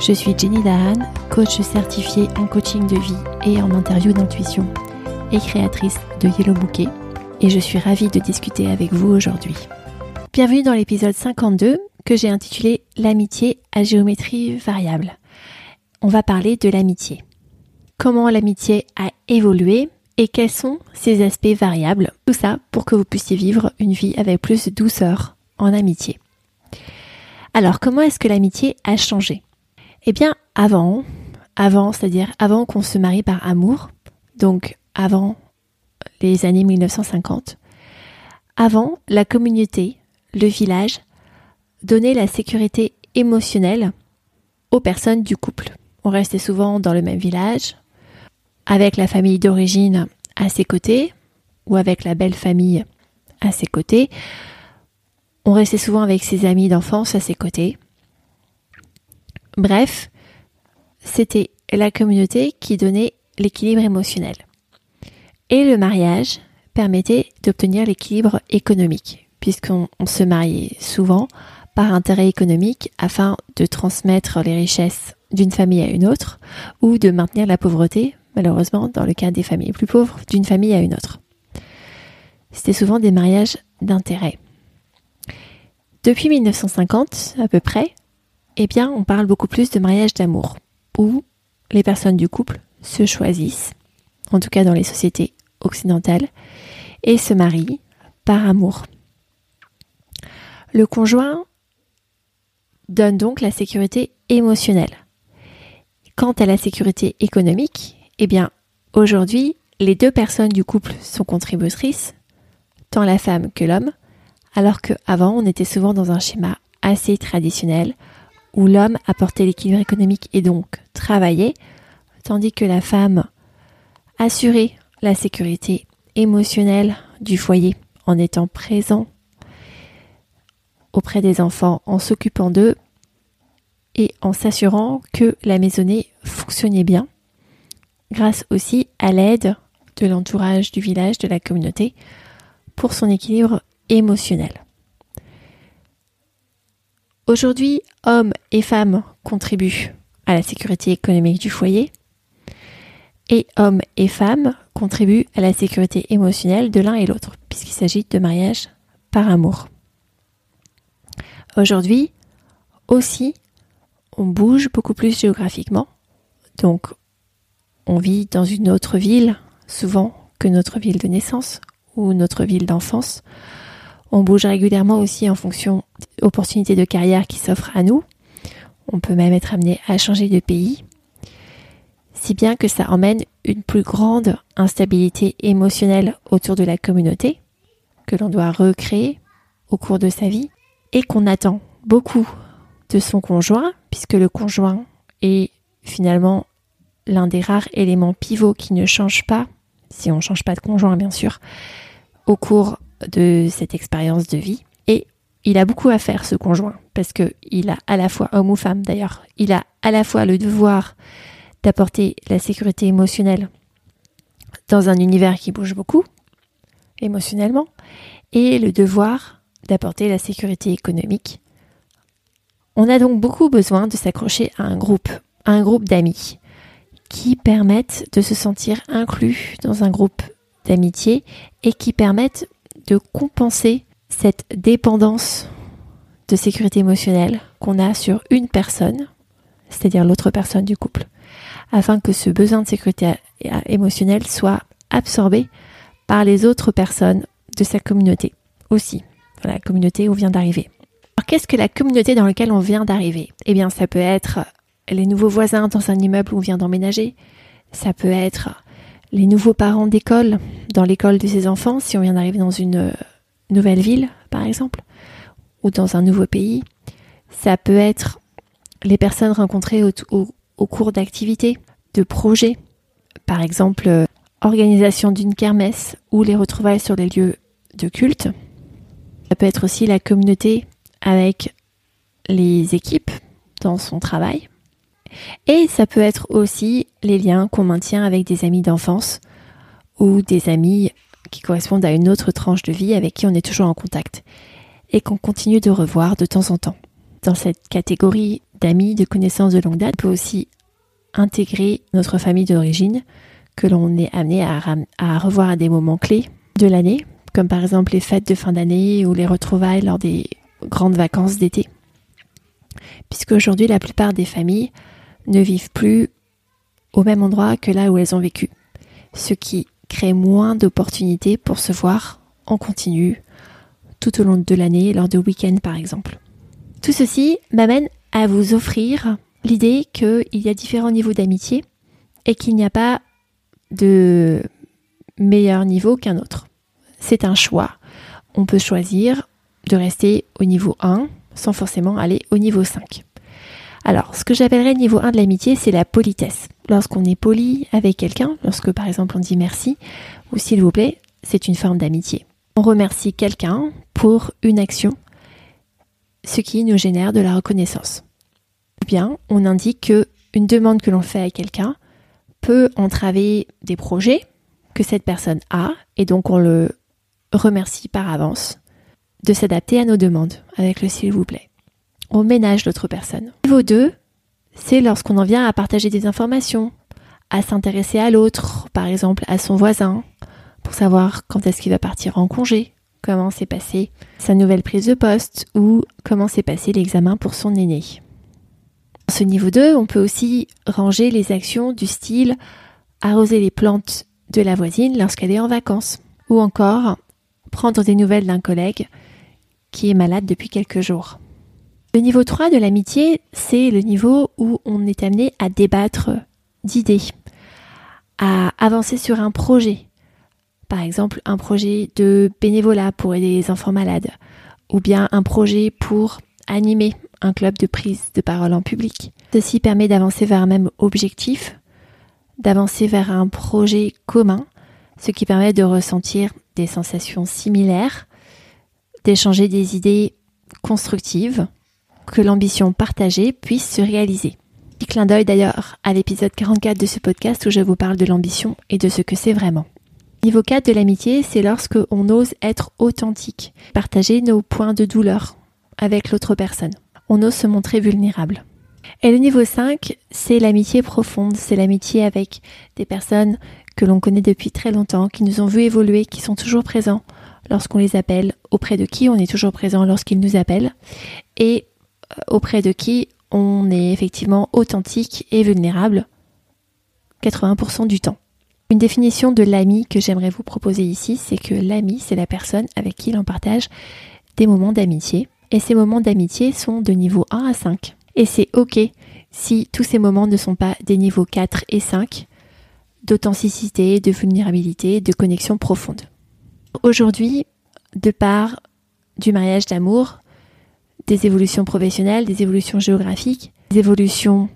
Je suis Jenny Dahan, coach certifiée en coaching de vie et en interview d'intuition et créatrice de Yellow Bouquet et je suis ravie de discuter avec vous aujourd'hui. Bienvenue dans l'épisode 52 que j'ai intitulé L'amitié à géométrie variable. On va parler de l'amitié. Comment l'amitié a évolué et quels sont ses aspects variables. Tout ça pour que vous puissiez vivre une vie avec plus de douceur en amitié. Alors comment est-ce que l'amitié a changé? Eh bien, avant, avant, c'est-à-dire avant qu'on se marie par amour, donc avant les années 1950, avant, la communauté, le village, donnait la sécurité émotionnelle aux personnes du couple. On restait souvent dans le même village, avec la famille d'origine à ses côtés, ou avec la belle famille à ses côtés. On restait souvent avec ses amis d'enfance à ses côtés. Bref, c'était la communauté qui donnait l'équilibre émotionnel. Et le mariage permettait d'obtenir l'équilibre économique, puisqu'on se mariait souvent par intérêt économique afin de transmettre les richesses d'une famille à une autre ou de maintenir la pauvreté, malheureusement dans le cas des familles plus pauvres, d'une famille à une autre. C'était souvent des mariages d'intérêt. Depuis 1950 à peu près, eh bien, on parle beaucoup plus de mariage d'amour, où les personnes du couple se choisissent, en tout cas dans les sociétés occidentales, et se marient par amour. Le conjoint donne donc la sécurité émotionnelle. Quant à la sécurité économique, eh bien, aujourd'hui, les deux personnes du couple sont contributrices, tant la femme que l'homme, alors qu'avant, on était souvent dans un schéma assez traditionnel où l'homme apportait l'équilibre économique et donc travaillait, tandis que la femme assurait la sécurité émotionnelle du foyer en étant présent auprès des enfants, en s'occupant d'eux et en s'assurant que la maisonnée fonctionnait bien, grâce aussi à l'aide de l'entourage du village, de la communauté, pour son équilibre émotionnel. Aujourd'hui, hommes et femmes contribuent à la sécurité économique du foyer et hommes et femmes contribuent à la sécurité émotionnelle de l'un et l'autre, puisqu'il s'agit de mariage par amour. Aujourd'hui, aussi, on bouge beaucoup plus géographiquement, donc on vit dans une autre ville, souvent que notre ville de naissance ou notre ville d'enfance. On bouge régulièrement aussi en fonction des opportunités de carrière qui s'offrent à nous. On peut même être amené à changer de pays. Si bien que ça emmène une plus grande instabilité émotionnelle autour de la communauté que l'on doit recréer au cours de sa vie et qu'on attend beaucoup de son conjoint puisque le conjoint est finalement l'un des rares éléments pivots qui ne change pas, si on ne change pas de conjoint bien sûr, au cours de cette expérience de vie. Et il a beaucoup à faire, ce conjoint, parce que il a à la fois, homme ou femme d'ailleurs, il a à la fois le devoir d'apporter la sécurité émotionnelle dans un univers qui bouge beaucoup, émotionnellement, et le devoir d'apporter la sécurité économique. On a donc beaucoup besoin de s'accrocher à un groupe, à un groupe d'amis, qui permettent de se sentir inclus dans un groupe d'amitié et qui permettent de compenser cette dépendance de sécurité émotionnelle qu'on a sur une personne, c'est-à-dire l'autre personne du couple, afin que ce besoin de sécurité émotionnelle soit absorbé par les autres personnes de sa communauté aussi, dans la communauté où on vient d'arriver. Alors qu'est-ce que la communauté dans laquelle on vient d'arriver? Eh bien ça peut être les nouveaux voisins dans un immeuble où on vient d'emménager, ça peut être les nouveaux parents d'école dans l'école de ses enfants, si on vient d'arriver dans une euh, nouvelle ville, par exemple, ou dans un nouveau pays. Ça peut être les personnes rencontrées au, cours d'activités, de projets, par exemple euh, organisation d'une kermesse ou les retrouvailles sur les lieux de culte. Ça peut être aussi la communauté avec les équipes dans son travail. Et ça peut être aussi les liens qu'on maintient avec des amis d'enfance ou des amis qui correspondent à une autre tranche de vie avec qui on est toujours en contact et qu'on continue de revoir de temps en temps. Dans cette catégorie d'amis, de connaissances de longue date, on peut aussi intégrer notre famille d'origine que l'on est amené à, revoir à des moments clés de l'année, comme par exemple les fêtes de fin d'année ou les retrouvailles lors des grandes vacances d'été. Puisque aujourd'hui la plupart des familles ne vivent plus au même endroit que là où elles ont vécu, ce qui crée moins d'opportunités pour se voir en continu tout au long de l'année lors de week-ends par exemple. Tout ceci m'amène à vous offrir l'idée qu'il y a différents niveaux d'amitié et qu'il n'y a pas de meilleur niveau qu'un autre. C'est un choix. On peut choisir de rester au niveau 1 sans forcément aller au niveau 5. Alors, ce que j'appellerais niveau 1 de l'amitié, c'est la politesse. Lorsqu'on est poli avec quelqu'un, lorsque par exemple on dit merci ou s'il vous plaît, c'est une forme d'amitié. On remercie quelqu'un pour une action, ce qui nous génère de la reconnaissance. Ou bien, on indique que une demande que l'on fait à quelqu'un peut entraver des projets que cette personne a et donc on le remercie par avance de s'adapter à nos demandes avec le s'il vous plaît. On ménage l'autre personne. Niveau 2, c'est lorsqu'on en vient à partager des informations, à s'intéresser à l'autre, par exemple à son voisin, pour savoir quand est-ce qu'il va partir en congé, comment s'est passée sa nouvelle prise de poste ou comment s'est passé l'examen pour son aîné. Dans ce niveau 2, on peut aussi ranger les actions du style arroser les plantes de la voisine lorsqu'elle est en vacances ou encore prendre des nouvelles d'un collègue qui est malade depuis quelques jours. Le niveau 3 de l'amitié, c'est le niveau où on est amené à débattre d'idées, à avancer sur un projet. Par exemple, un projet de bénévolat pour aider les enfants malades, ou bien un projet pour animer un club de prise de parole en public. Ceci permet d'avancer vers un même objectif, d'avancer vers un projet commun, ce qui permet de ressentir des sensations similaires, d'échanger des idées constructives que l'ambition partagée puisse se réaliser. Petit clin d'œil d'ailleurs à l'épisode 44 de ce podcast où je vous parle de l'ambition et de ce que c'est vraiment. Niveau 4 de l'amitié, c'est lorsque on ose être authentique, partager nos points de douleur avec l'autre personne. On ose se montrer vulnérable. Et le niveau 5, c'est l'amitié profonde, c'est l'amitié avec des personnes que l'on connaît depuis très longtemps, qui nous ont vu évoluer, qui sont toujours présents lorsqu'on les appelle, auprès de qui on est toujours présent lorsqu'ils nous appellent, et auprès de qui on est effectivement authentique et vulnérable 80% du temps. Une définition de l'ami que j'aimerais vous proposer ici, c'est que l'ami, c'est la personne avec qui l'on partage des moments d'amitié. Et ces moments d'amitié sont de niveau 1 à 5. Et c'est ok si tous ces moments ne sont pas des niveaux 4 et 5 d'authenticité, de vulnérabilité, de connexion profonde. Aujourd'hui, de part du mariage d'amour, des évolutions professionnelles, des évolutions géographiques, des évolutions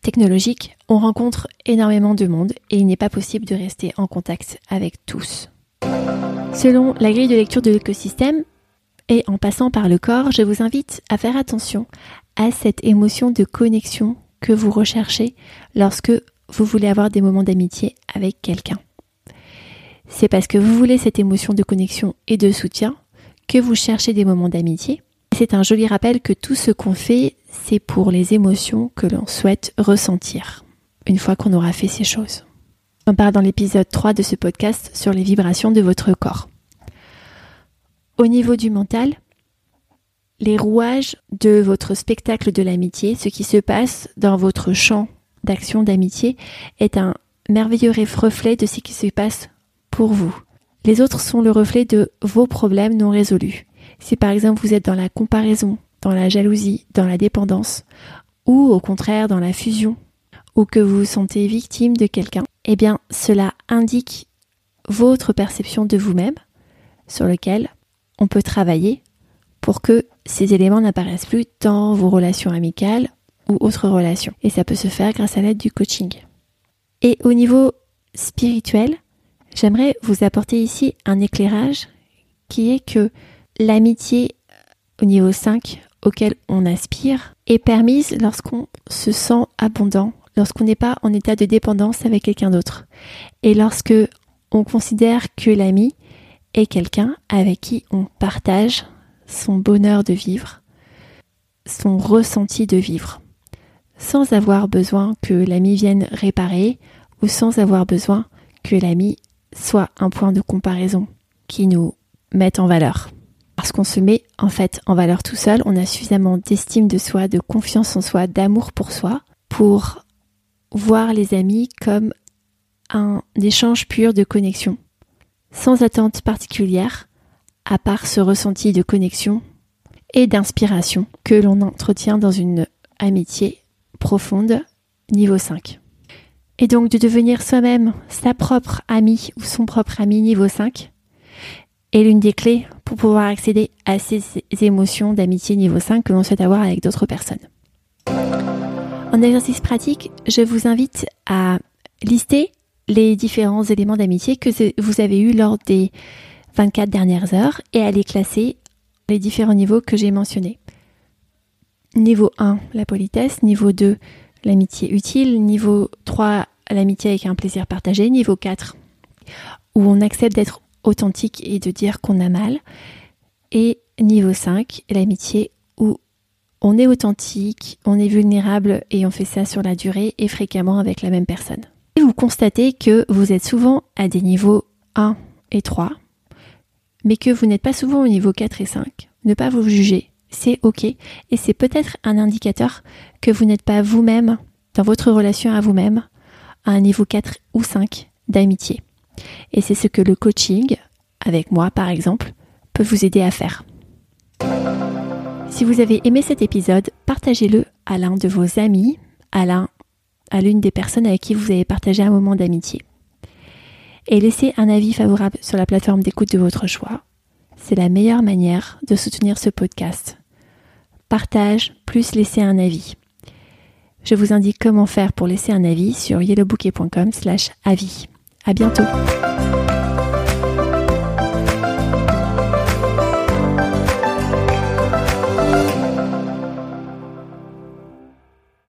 technologiques, on rencontre énormément de monde et il n'est pas possible de rester en contact avec tous. Selon la grille de lecture de l'écosystème, et en passant par le corps, je vous invite à faire attention à cette émotion de connexion que vous recherchez lorsque vous voulez avoir des moments d'amitié avec quelqu'un. C'est parce que vous voulez cette émotion de connexion et de soutien que vous cherchez des moments d'amitié c'est un joli rappel que tout ce qu'on fait, c'est pour les émotions que l'on souhaite ressentir une fois qu'on aura fait ces choses. On parle dans l'épisode 3 de ce podcast sur les vibrations de votre corps. Au niveau du mental, les rouages de votre spectacle de l'amitié, ce qui se passe dans votre champ d'action d'amitié, est un merveilleux reflet de ce qui se passe pour vous. Les autres sont le reflet de vos problèmes non résolus. Si par exemple vous êtes dans la comparaison, dans la jalousie, dans la dépendance, ou au contraire dans la fusion, ou que vous sentez victime de quelqu'un, eh bien cela indique votre perception de vous-même sur lequel on peut travailler pour que ces éléments n'apparaissent plus dans vos relations amicales, ou autre relation. Et ça peut se faire grâce à l'aide du coaching. Et au niveau spirituel, j'aimerais vous apporter ici un éclairage qui est que l'amitié au niveau 5 auquel on aspire est permise lorsqu'on se sent abondant, lorsqu'on n'est pas en état de dépendance avec quelqu'un d'autre. Et lorsque on considère que l'ami est quelqu'un avec qui on partage son bonheur de vivre, son ressenti de vivre, sans avoir besoin que l'ami vienne réparer ou sans avoir besoin que l'ami soit un point de comparaison qui nous mette en valeur. Parce qu'on se met en fait en valeur tout seul, on a suffisamment d'estime de soi, de confiance en soi, d'amour pour soi, pour voir les amis comme un échange pur de connexion, sans attente particulière, à part ce ressenti de connexion et d'inspiration que l'on entretient dans une amitié profonde niveau 5. Et donc de devenir soi-même sa propre amie ou son propre ami niveau 5 est l'une des clés pour pouvoir accéder à ces émotions d'amitié niveau 5 que l'on souhaite avoir avec d'autres personnes. En exercice pratique, je vous invite à lister les différents éléments d'amitié que vous avez eus lors des 24 dernières heures et à les classer les différents niveaux que j'ai mentionnés. Niveau 1, la politesse. Niveau 2, l'amitié utile. Niveau 3, l'amitié avec un plaisir partagé. Niveau 4, où on accepte d'être authentique et de dire qu'on a mal. Et niveau 5, l'amitié où on est authentique, on est vulnérable et on fait ça sur la durée et fréquemment avec la même personne. Et vous constatez que vous êtes souvent à des niveaux 1 et 3, mais que vous n'êtes pas souvent au niveau 4 et 5. Ne pas vous juger, c'est ok et c'est peut-être un indicateur que vous n'êtes pas vous-même dans votre relation à vous-même à un niveau 4 ou 5 d'amitié. Et c'est ce que le coaching, avec moi par exemple, peut vous aider à faire. Si vous avez aimé cet épisode, partagez-le à l'un de vos amis, à l'un à l'une des personnes avec qui vous avez partagé un moment d'amitié. Et laissez un avis favorable sur la plateforme d'écoute de votre choix. C'est la meilleure manière de soutenir ce podcast. Partage plus laisser un avis. Je vous indique comment faire pour laisser un avis sur yellowbouquet.com slash avis. À bientôt!